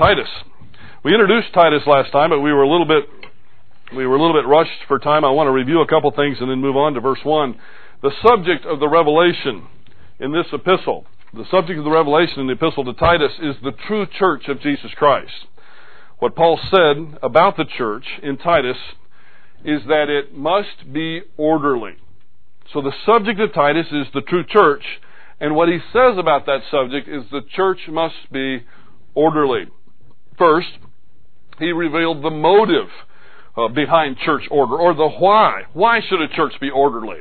Titus. We introduced Titus last time, but we were a little bit we were a little bit rushed for time. I want to review a couple things and then move on to verse 1. The subject of the revelation in this epistle, the subject of the revelation in the epistle to Titus is the true church of Jesus Christ. What Paul said about the church in Titus is that it must be orderly. So the subject of Titus is the true church, and what he says about that subject is the church must be orderly. First, he revealed the motive uh, behind church order, or the why. Why should a church be orderly?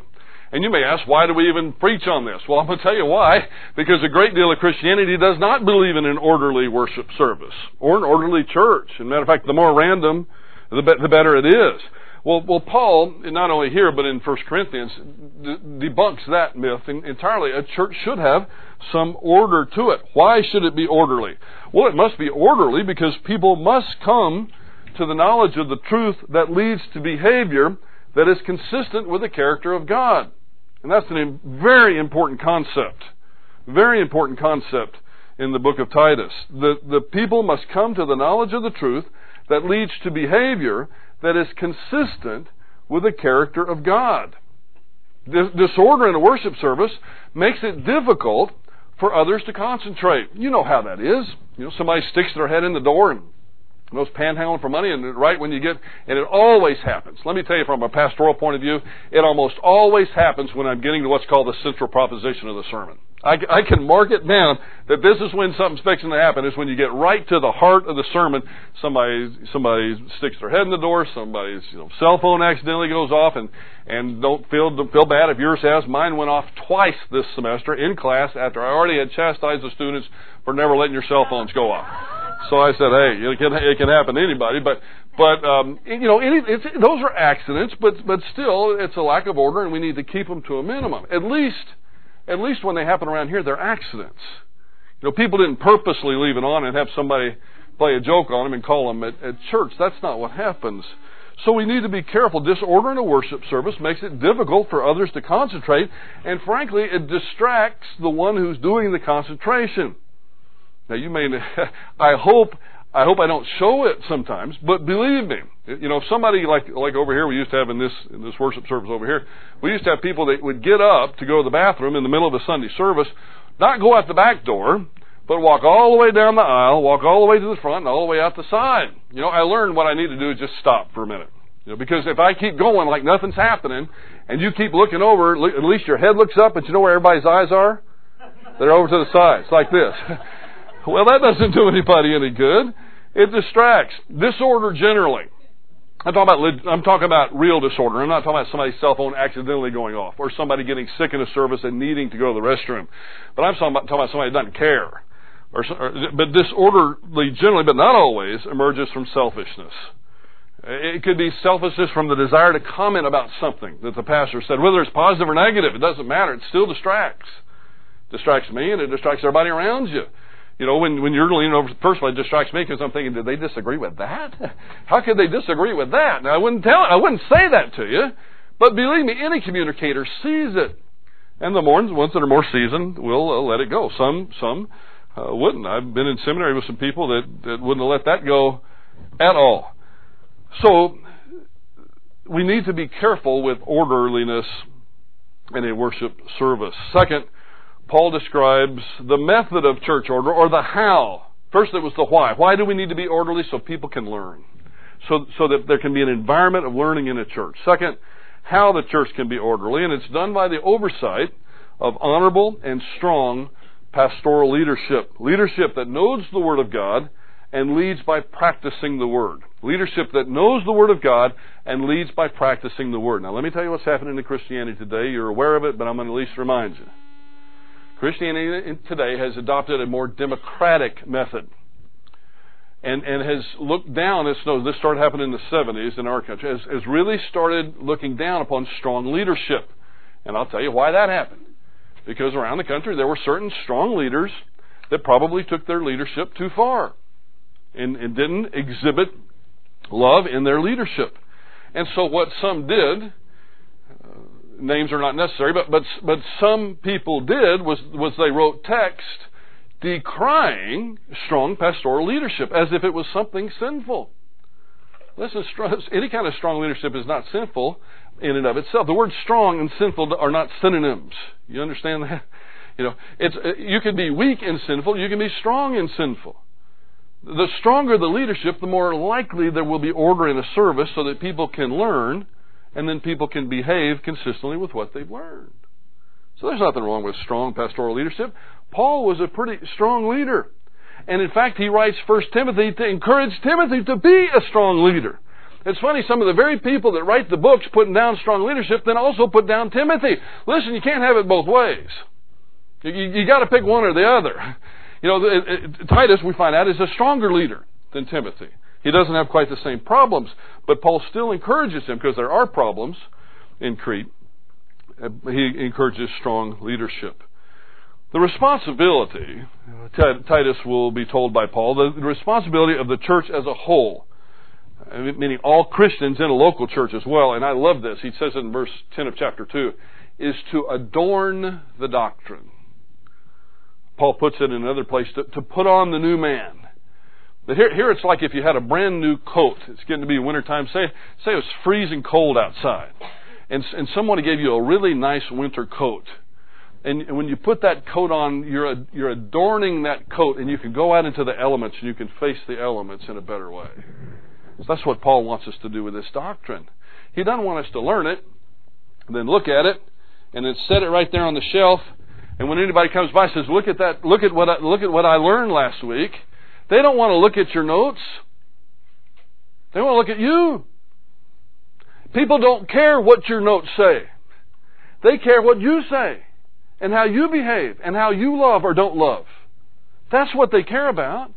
And you may ask, why do we even preach on this? Well, I'm going to tell you why. Because a great deal of Christianity does not believe in an orderly worship service or an orderly church. As a matter of fact, the more random, the, be- the better it is. Well, well, Paul, not only here but in 1 Corinthians, debunks that myth entirely. A church should have some order to it. Why should it be orderly? Well, it must be orderly because people must come to the knowledge of the truth that leads to behavior that is consistent with the character of God. And that's a very important concept. Very important concept in the book of Titus. The, the people must come to the knowledge of the truth that leads to behavior that is consistent with the character of God. Disorder in a worship service makes it difficult for others to concentrate. You know how that is. You know, somebody sticks their head in the door and goes panhandling for money, and right when you get, and it always happens. Let me tell you from a pastoral point of view, it almost always happens when I'm getting to what's called the central proposition of the sermon. I, I can mark it down that this is when something's fixing to happen. Is when you get right to the heart of the sermon. Somebody somebody sticks their head in the door. Somebody's you know, cell phone accidentally goes off, and and don't feel don't feel bad if yours has. Mine went off twice this semester in class after I already had chastised the students for never letting your cell phones go off. So I said, hey, it can it can happen to anybody, but but um, you know, any, it's, those are accidents, but but still, it's a lack of order, and we need to keep them to a minimum. At least at least when they happen around here, they're accidents. You know, people didn't purposely leave it on and have somebody play a joke on them and call them at, at church. That's not what happens. So we need to be careful. Disorder in a worship service makes it difficult for others to concentrate, and frankly, it distracts the one who's doing the concentration. Now you may, I hope, I hope I don't show it sometimes, but believe me, you know, if somebody like like over here, we used to have in this in this worship service over here, we used to have people that would get up to go to the bathroom in the middle of a Sunday service, not go out the back door, but walk all the way down the aisle, walk all the way to the front, and all the way out the side. You know, I learned what I need to do is just stop for a minute. You know, because if I keep going like nothing's happening, and you keep looking over, at least your head looks up, but you know where everybody's eyes are? They're over to the sides, like this. well, that doesn't do anybody any good. It distracts. Disorder generally I'm talking about I'm talking about real disorder. I'm not talking about somebody's cell phone accidentally going off or somebody getting sick in a service and needing to go to the restroom. But I'm talking about, talking about somebody who doesn't care. Or, or, but disorderly generally, but not always, emerges from selfishness. It could be selfishness from the desire to comment about something that the pastor said, whether it's positive or negative. It doesn't matter. It still distracts. Distracts me and it distracts everybody around you. You know, when, when you're leaning over, of all, it distracts me because I'm thinking, did they disagree with that? How could they disagree with that? Now, I wouldn't tell, I wouldn't say that to you, but believe me, any communicator sees it. And the ones, ones that are more seasoned will uh, let it go. Some, some uh, wouldn't. I've been in seminary with some people that, that wouldn't have let that go at all. So, we need to be careful with orderliness in a worship service. Second, Paul describes the method of church order or the how. First, it was the why. Why do we need to be orderly? So people can learn. So, so that there can be an environment of learning in a church. Second, how the church can be orderly, and it's done by the oversight of honorable and strong pastoral leadership. Leadership that knows the Word of God and leads by practicing the Word. Leadership that knows the Word of God and leads by practicing the Word. Now, let me tell you what's happening in Christianity today. You're aware of it, but I'm going to at least remind you. Christianity today has adopted a more democratic method and, and has looked down. This, no, this started happening in the 70s in our country, has, has really started looking down upon strong leadership. And I'll tell you why that happened. Because around the country there were certain strong leaders that probably took their leadership too far and, and didn't exhibit love in their leadership. And so what some did names are not necessary, but, but, but some people did was, was they wrote text decrying strong pastoral leadership as if it was something sinful. Listen, any kind of strong leadership is not sinful in and of itself. The words strong and sinful are not synonyms. You understand that? You know, it's, uh, you can be weak and sinful, you can be strong and sinful. The stronger the leadership, the more likely there will be order in a service so that people can learn and then people can behave consistently with what they've learned. So there's nothing wrong with strong pastoral leadership. Paul was a pretty strong leader. And in fact, he writes First Timothy to encourage Timothy to be a strong leader. It's funny, some of the very people that write the books putting down strong leadership then also put down Timothy. Listen, you can't have it both ways. You, you got to pick one or the other. You know, it, it, Titus, we find out, is a stronger leader than Timothy. He doesn't have quite the same problems, but Paul still encourages him because there are problems in Crete. Uh, he encourages strong leadership. The responsibility, Titus will be told by Paul, the responsibility of the church as a whole, meaning all Christians in a local church as well, and I love this. He says in verse 10 of chapter 2, is to adorn the doctrine. Paul puts it in another place, to, to put on the new man. But here, here it's like if you had a brand new coat. It's getting to be wintertime. Say, say it was freezing cold outside. And, and someone gave you a really nice winter coat. And when you put that coat on, you're, you're adorning that coat, and you can go out into the elements and you can face the elements in a better way. So that's what Paul wants us to do with this doctrine. He doesn't want us to learn it, then look at it, and then set it right there on the shelf. And when anybody comes by and says, "Look at that! Look at what I, look at what I learned last week," they don't want to look at your notes. They want to look at you. People don't care what your notes say. They care what you say and how you behave and how you love or don't love. That's what they care about.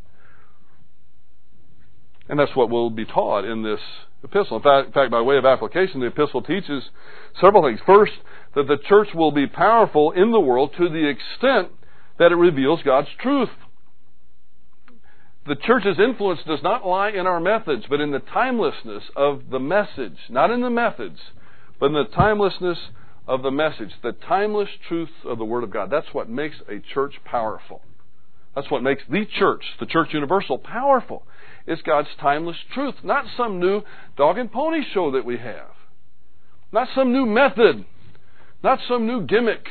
And that's what will be taught in this epistle. In fact, in fact, by way of application, the epistle teaches several things. First, that the church will be powerful in the world to the extent that it reveals God's truth. The church's influence does not lie in our methods, but in the timelessness of the message. Not in the methods, but in the timelessness of the message, the timeless truth of the Word of God. That's what makes a church powerful. That's what makes the church, the church universal, powerful. It's God's timeless truth, not some new dog and pony show that we have, not some new method, not some new gimmick.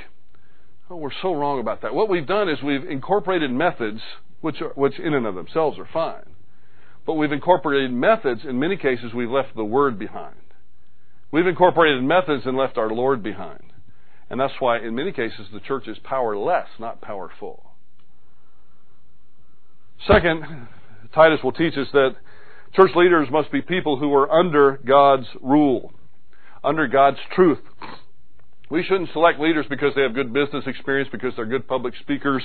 Oh, we're so wrong about that. What we've done is we've incorporated methods, which, are, which in and of themselves are fine, but we've incorporated methods. In many cases, we've left the Word behind. We've incorporated methods and left our Lord behind. And that's why, in many cases, the church is powerless, not powerful. Second, Titus will teach us that church leaders must be people who are under God's rule, under God's truth. We shouldn't select leaders because they have good business experience, because they're good public speakers,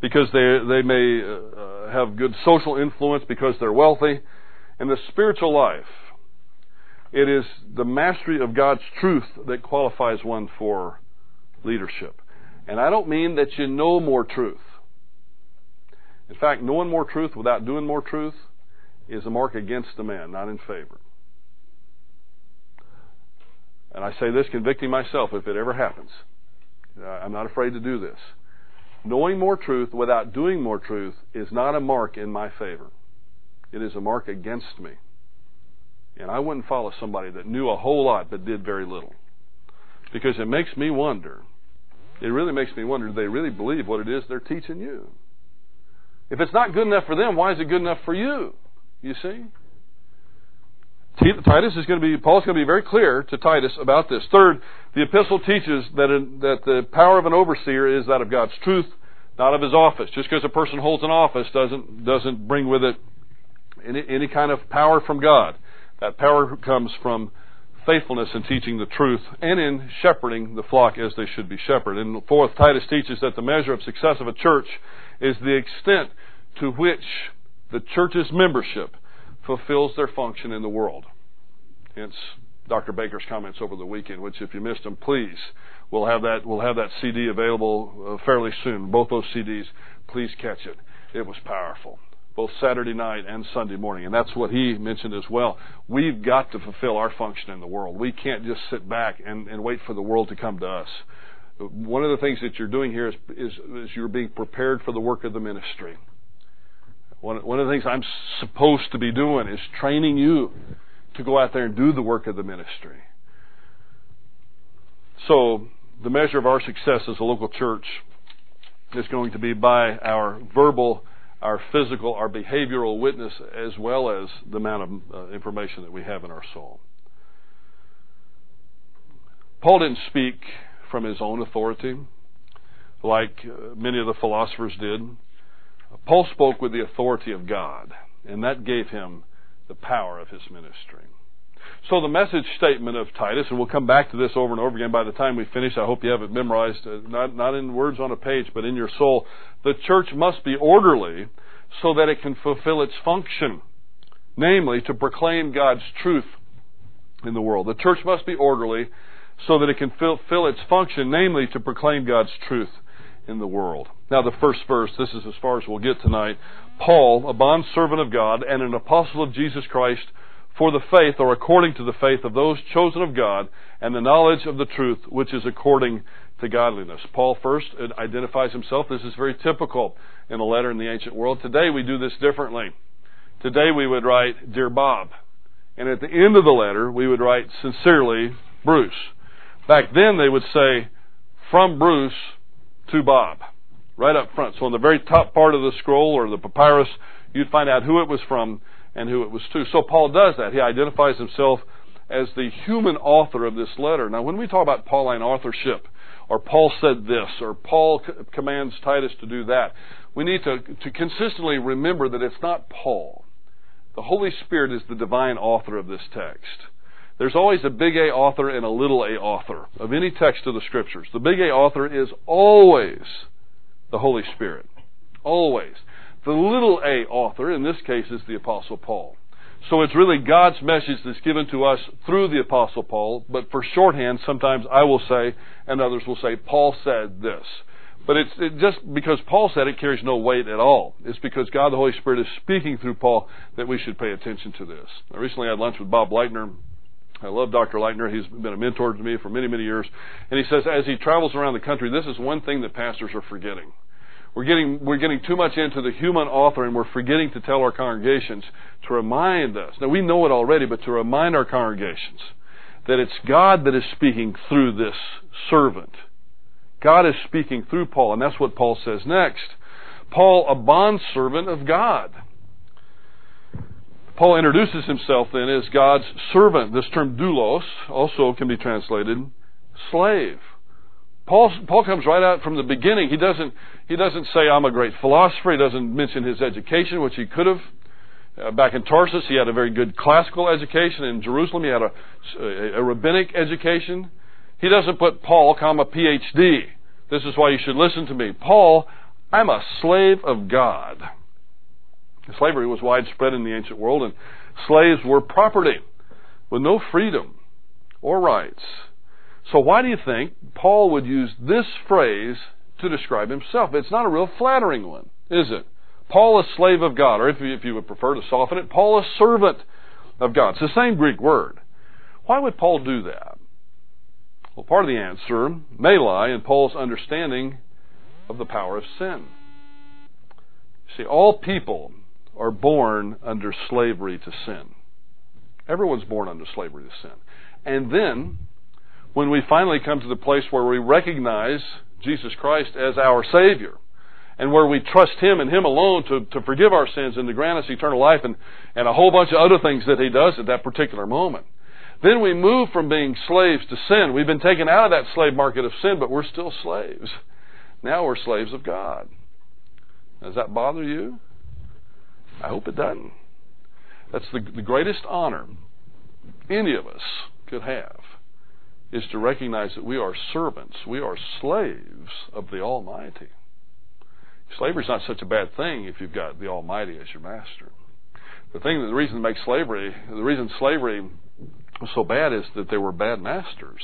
because they, they may uh, have good social influence, because they're wealthy. In the spiritual life, it is the mastery of God's truth that qualifies one for leadership. And I don't mean that you know more truth. In fact, knowing more truth without doing more truth is a mark against a man, not in favor. And I say this convicting myself if it ever happens. Uh, I'm not afraid to do this. Knowing more truth without doing more truth is not a mark in my favor. It is a mark against me. And I wouldn't follow somebody that knew a whole lot but did very little. Because it makes me wonder. It really makes me wonder do they really believe what it is they're teaching you? If it's not good enough for them, why is it good enough for you? You see? Titus is going to be, Paul's going to be very clear to Titus about this. Third, the epistle teaches that, in, that the power of an overseer is that of God's truth, not of his office. Just because a person holds an office doesn't, doesn't bring with it any, any kind of power from God. That power comes from faithfulness in teaching the truth and in shepherding the flock as they should be shepherded. And fourth, Titus teaches that the measure of success of a church is the extent to which the church's membership fulfills their function in the world. Hence Dr. Baker's comments over the weekend, which if you missed them, please, we'll have that, we'll have that CD available uh, fairly soon. Both those CDs, please catch it. It was powerful. Both Saturday night and Sunday morning. And that's what he mentioned as well. We've got to fulfill our function in the world. We can't just sit back and, and wait for the world to come to us. one of the things that you're doing here is, is, is you're being prepared for the work of the ministry. One, of the things I'm supposed to be doing is training you to go out there and do the work of the ministry. So, the measure of our success as a local church is going to be by our verbal, our physical, our behavioral witness, as well as the amount of uh, information that we have in our soul. Paul didn't speak from his own authority like uh, many of the philosophers did. Paul spoke with the authority of God, and that gave him the power of his ministry. So the message statement of Titus, and we'll come back to this over and over again by the time we finish. I hope you have it memorized, uh, not, not in words on a page, but in your soul. The church must be orderly so that it can fulfill its function, namely to proclaim God's truth in the world. The church must be orderly so that it can fulfill its function, namely to proclaim God's truth in the world. Now, the first verse, this is as far as we'll get tonight. Paul, a bondservant of God and an apostle of Jesus Christ, for the faith or according to the faith of those chosen of God and the knowledge of the truth which is according to godliness. Paul first identifies himself. This is very typical in a letter in the ancient world. Today we do this differently. Today we would write, Dear Bob. And at the end of the letter we would write, Sincerely, Bruce. Back then they would say, From Bruce to Bob. Right up front. So on the very top part of the scroll or the papyrus, you'd find out who it was from and who it was to. So Paul does that. He identifies himself as the human author of this letter. Now, when we talk about Pauline authorship, or Paul said this, or Paul c- commands Titus to do that, we need to, to consistently remember that it's not Paul. The Holy Spirit is the divine author of this text. There's always a big A author and a little a author of any text of the Scriptures. The big A author is always the Holy Spirit. Always. The little a author, in this case, is the Apostle Paul. So it's really God's message that's given to us through the Apostle Paul, but for shorthand, sometimes I will say, and others will say, Paul said this. But it's it just because Paul said it carries no weight at all. It's because God the Holy Spirit is speaking through Paul that we should pay attention to this. I recently had lunch with Bob Lightner. I love Dr. Lightner. He's been a mentor to me for many, many years. And he says as he travels around the country, this is one thing that pastors are forgetting. We're getting, we're getting too much into the human author and we're forgetting to tell our congregations to remind us. Now we know it already, but to remind our congregations that it's God that is speaking through this servant. God is speaking through Paul, and that's what Paul says next. Paul, a bondservant of God. Paul introduces himself then as God's servant. This term doulos also can be translated slave. Paul, Paul comes right out from the beginning. He doesn't, he doesn't say, I'm a great philosopher. He doesn't mention his education, which he could have. Uh, back in Tarsus, he had a very good classical education. In Jerusalem, he had a, a, a rabbinic education. He doesn't put Paul, comma, PhD. This is why you should listen to me. Paul, I'm a slave of God. Slavery was widespread in the ancient world, and slaves were property with no freedom or rights. So why do you think Paul would use this phrase to describe himself? It's not a real flattering one, is it? Paul, a slave of God, or if you, if you would prefer to soften it, Paul, a servant of God. It's the same Greek word. Why would Paul do that? Well, part of the answer may lie in Paul's understanding of the power of sin. See, all people are born under slavery to sin. Everyone's born under slavery to sin. And then when we finally come to the place where we recognize Jesus Christ as our Savior and where we trust Him and Him alone to, to forgive our sins and to grant us eternal life and, and a whole bunch of other things that He does at that particular moment. Then we move from being slaves to sin. We've been taken out of that slave market of sin, but we're still slaves. Now we're slaves of God. Does that bother you? I hope it doesn't. That's the, the greatest honor any of us could have is to recognize that we are servants, we are slaves of the Almighty. Slavery is not such a bad thing if you've got the Almighty as your master. The thing, the reason makes slavery, the reason slavery was so bad is that there were bad masters,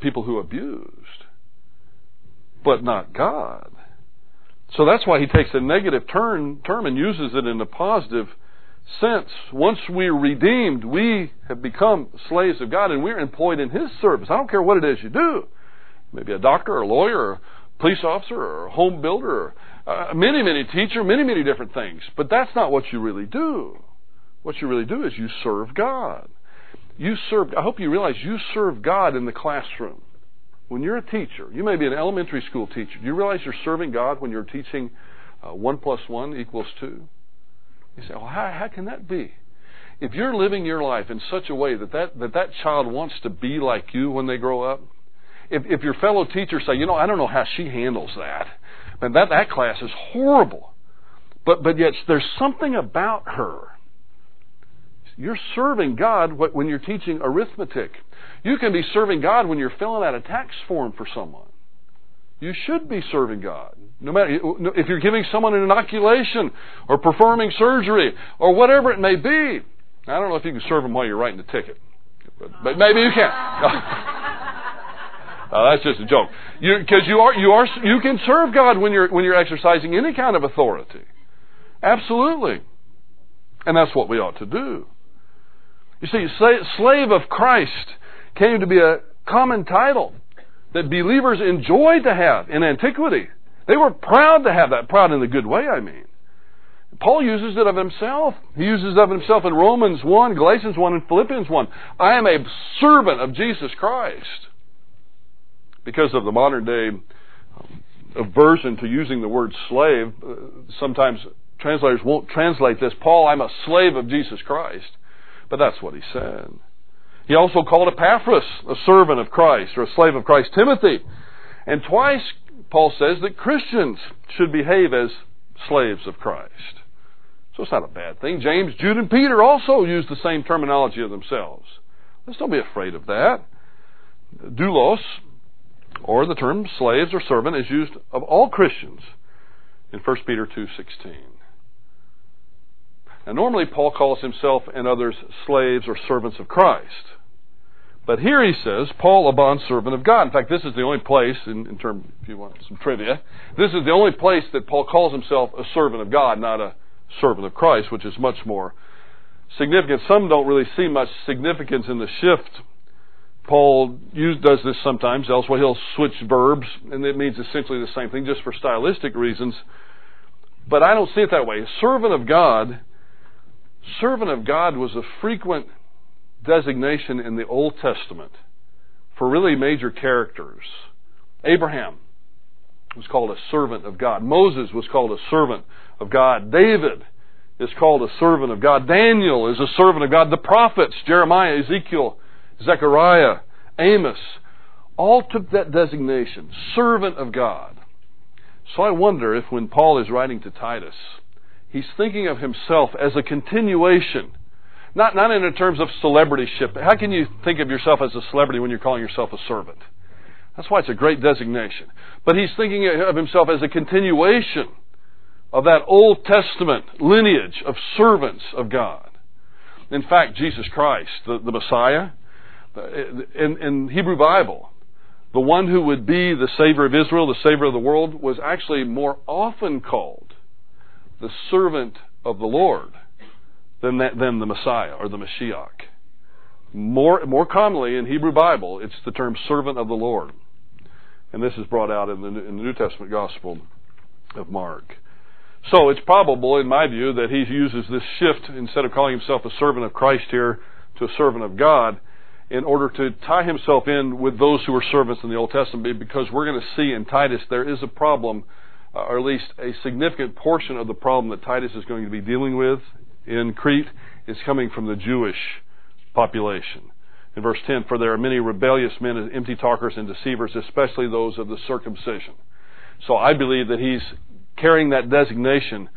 people who abused, but not God. So that's why he takes a negative turn, term and uses it in a positive sense. once we're redeemed, we have become slaves of God and we're employed in His service. I don't care what it is you do. maybe a doctor or a lawyer or a police officer or a home builder or uh, many, many teacher, many, many different things. But that's not what you really do. What you really do is you serve God. You serve, I hope you realize you serve God in the classroom. When you're a teacher, you may be an elementary school teacher. Do you realize you're serving God when you're teaching uh, 1 plus 1 equals 2? You say, well, how, how can that be? If you're living your life in such a way that that, that that child wants to be like you when they grow up, if, if your fellow teachers say, you know, I don't know how she handles that, and that, that class is horrible. But, but yet there's something about her. You're serving God when you're teaching arithmetic. You can be serving God when you're filling out a tax form for someone. You should be serving God. No matter if you're giving someone an inoculation or performing surgery or whatever it may be. I don't know if you can serve them while you're writing the ticket, but, but maybe you can. Uh, that's just a joke. Because you, you, are you are you can serve God when you're when you're exercising any kind of authority. Absolutely, and that's what we ought to do. You see, slave of Christ came to be a common title that believers enjoyed to have in antiquity. They were proud to have that, proud in the good way, I mean. Paul uses it of himself. He uses it of himself in Romans 1, Galatians 1, and Philippians 1. I am a servant of Jesus Christ because of the modern day um, aversion to using the word slave, uh, sometimes translators won't translate this, Paul, I'm a slave of Jesus Christ. But that's what he said. He also called Epaphras a servant of Christ or a slave of Christ, Timothy. And twice Paul says that Christians should behave as slaves of Christ. So it's not a bad thing. James, Jude, and Peter also use the same terminology of themselves. Let's don't be afraid of that. Doulos or the term slaves or servant is used of all Christians in 1 Peter 2:16. Now normally Paul calls himself and others slaves or servants of Christ. But here he says, Paul, a bondservant of God. In fact, this is the only place, in, in term, if you want some trivia, this is the only place that Paul calls himself a servant of God, not a servant of Christ, which is much more significant. Some don't really see much significance in the shift Paul use, does this sometimes. Elsewhere, he'll switch verbs, and it means essentially the same thing, just for stylistic reasons. But I don't see it that way. Servant of God, servant of God was a frequent designation in the Old Testament for really major characters. Abraham was called a servant of God. Moses was called a servant of God. David is called a servant of God. Daniel is a servant of God. The prophets, Jeremiah, Ezekiel, Zechariah, Amos, all took that designation, servant of God. So I wonder if when Paul is writing to Titus, he's thinking of himself as a continuation, not, not in terms of celebrityship. How can you think of yourself as a celebrity when you're calling yourself a servant? That's why it's a great designation. But he's thinking of himself as a continuation of that Old Testament lineage of servants of God. In fact, Jesus Christ, the, the Messiah, uh, in, in Hebrew Bible, the one who would be the Savior of Israel, the Savior of the world, was actually more often called the servant of the Lord than, that, than the Messiah or the Mashiach. More, more commonly in Hebrew Bible, it's the term servant of the Lord. And this is brought out in the, in the New Testament Gospel of Mark. So it's probable, in my view, that he uses this shift, instead of calling himself a servant of Christ here, to a servant of God, in order to tie himself in with those who were servants in the Old Testament because we're going to see in Titus there is a problem, uh, or at least a significant portion of the problem that Titus is going to be dealing with in Crete is coming from the Jewish population. In verse 10, for there are many rebellious men and empty talkers and deceivers, especially those of the circumcision. So I believe that he's carrying that designation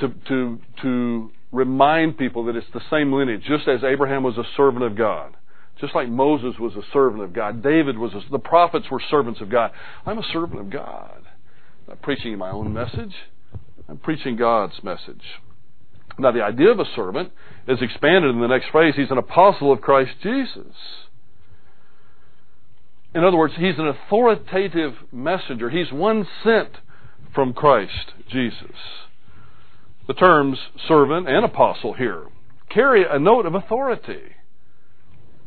to, to, to remind people that it's the same lineage, just as Abraham was a servant of God just like Moses was a servant of God, David was, a, the prophets were servants of God. I'm a servant of God. I'm not preaching my own message. I'm preaching God's message. Now, the idea of a servant is expanded in the next phrase. He's an apostle of Christ Jesus. In other words, he's an authoritative messenger. He's one sent from Christ Jesus. The terms servant and apostle here carry a note of authority.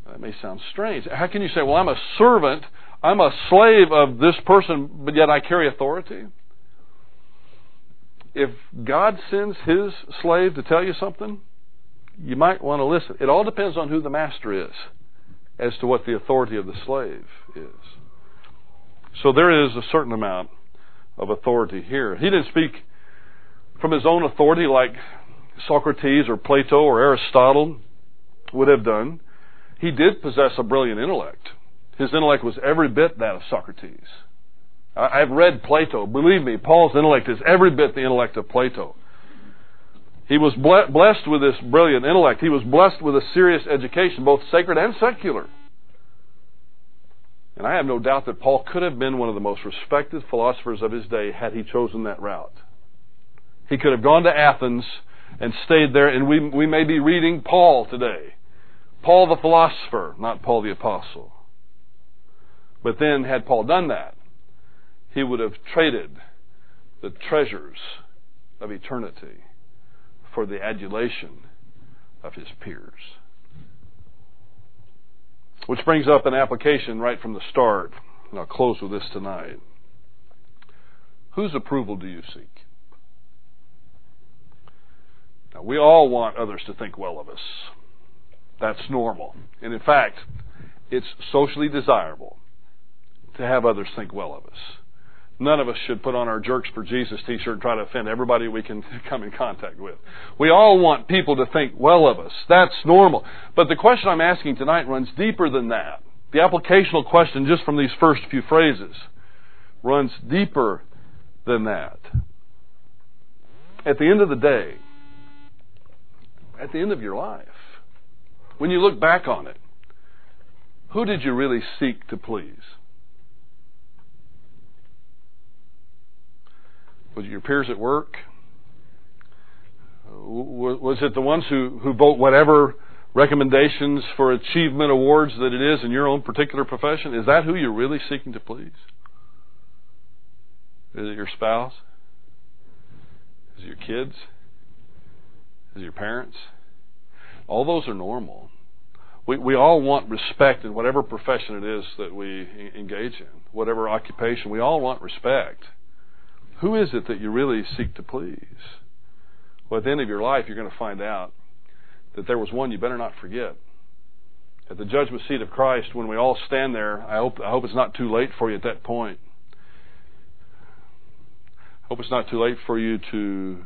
That may sound strange. How can you say, well, I'm a servant I'm a slave of this person, but yet I carry authority. If God sends his slave to tell you something, you might want to listen. It all depends on who the master is as to what the authority of the slave is. So there is a certain amount of authority here. He didn't speak from his own authority like Socrates or Plato or Aristotle would have done. He did possess a brilliant intellect. His intellect was every bit that of Socrates. I've read Plato. Believe me, Paul's intellect is every bit the intellect of Plato. He was blessed with this brilliant intellect. He was blessed with a serious education, both sacred and secular. And I have no doubt that Paul could have been one of the most respected philosophers of his day had he chosen that route. He could have gone to Athens and stayed there, and we, we may be reading Paul today. Paul the philosopher, not Paul the apostle. But then, had Paul done that, he would have traded the treasures of eternity for the adulation of his peers. Which brings up an application right from the start, and I'll close with this tonight. Whose approval do you seek? Now, we all want others to think well of us. That's normal. And in fact, it's socially desirable to have others think well of us. None of us should put on our Jerks for Jesus t shirt and try to offend everybody we can come in contact with. We all want people to think well of us. That's normal. But the question I'm asking tonight runs deeper than that. The applicational question, just from these first few phrases, runs deeper than that. At the end of the day, at the end of your life, when you look back on it, who did you really seek to please? Was it your peers at work? Was it the ones who, who vote whatever recommendations for achievement awards that it is in your own particular profession? Is that who you're really seeking to please? Is it your spouse? Is it your kids? Is it your parents? All those are normal. We, we all want respect in whatever profession it is that we engage in, whatever occupation. We all want respect. Who is it that you really seek to please? Well, at the end of your life, you're going to find out that there was one you better not forget. At the judgment seat of Christ, when we all stand there, I hope, I hope it's not too late for you at that point. I hope it's not too late for you to.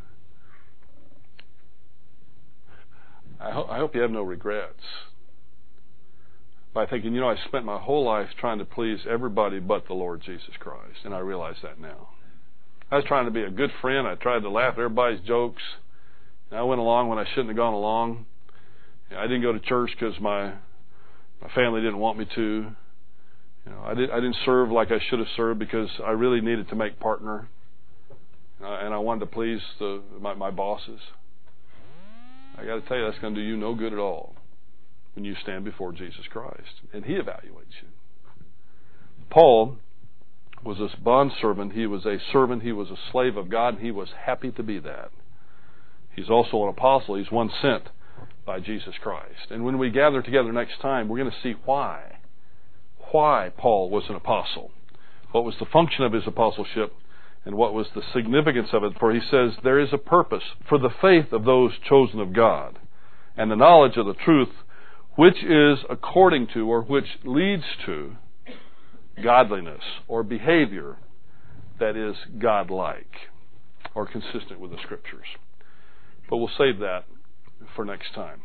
I, ho- I hope you have no regrets by thinking, you know, I spent my whole life trying to please everybody but the Lord Jesus Christ, and I realize that now. I was trying to be a good friend. I tried to laugh at everybody's jokes. I went along when I shouldn't have gone along. I didn't go to church because my my family didn't want me to. You know, I didn't I didn't serve like I should have served because I really needed to make partner, uh, and I wanted to please the my, my bosses. I got to tell you, that's going to do you no good at all when you stand before Jesus Christ and He evaluates you. Paul was a bondservant. He was a servant. He was a slave of God, and he was happy to be that. He's also an apostle. He's one sent by Jesus Christ. And when we gather together next time, we're going to see why. Why Paul was an apostle. What was the function of his apostleship, and what was the significance of it. For he says, There is a purpose for the faith of those chosen of God, and the knowledge of the truth, which is according to, or which leads to, godliness or behavior that is godlike or consistent with the scriptures. But we'll save that for next time.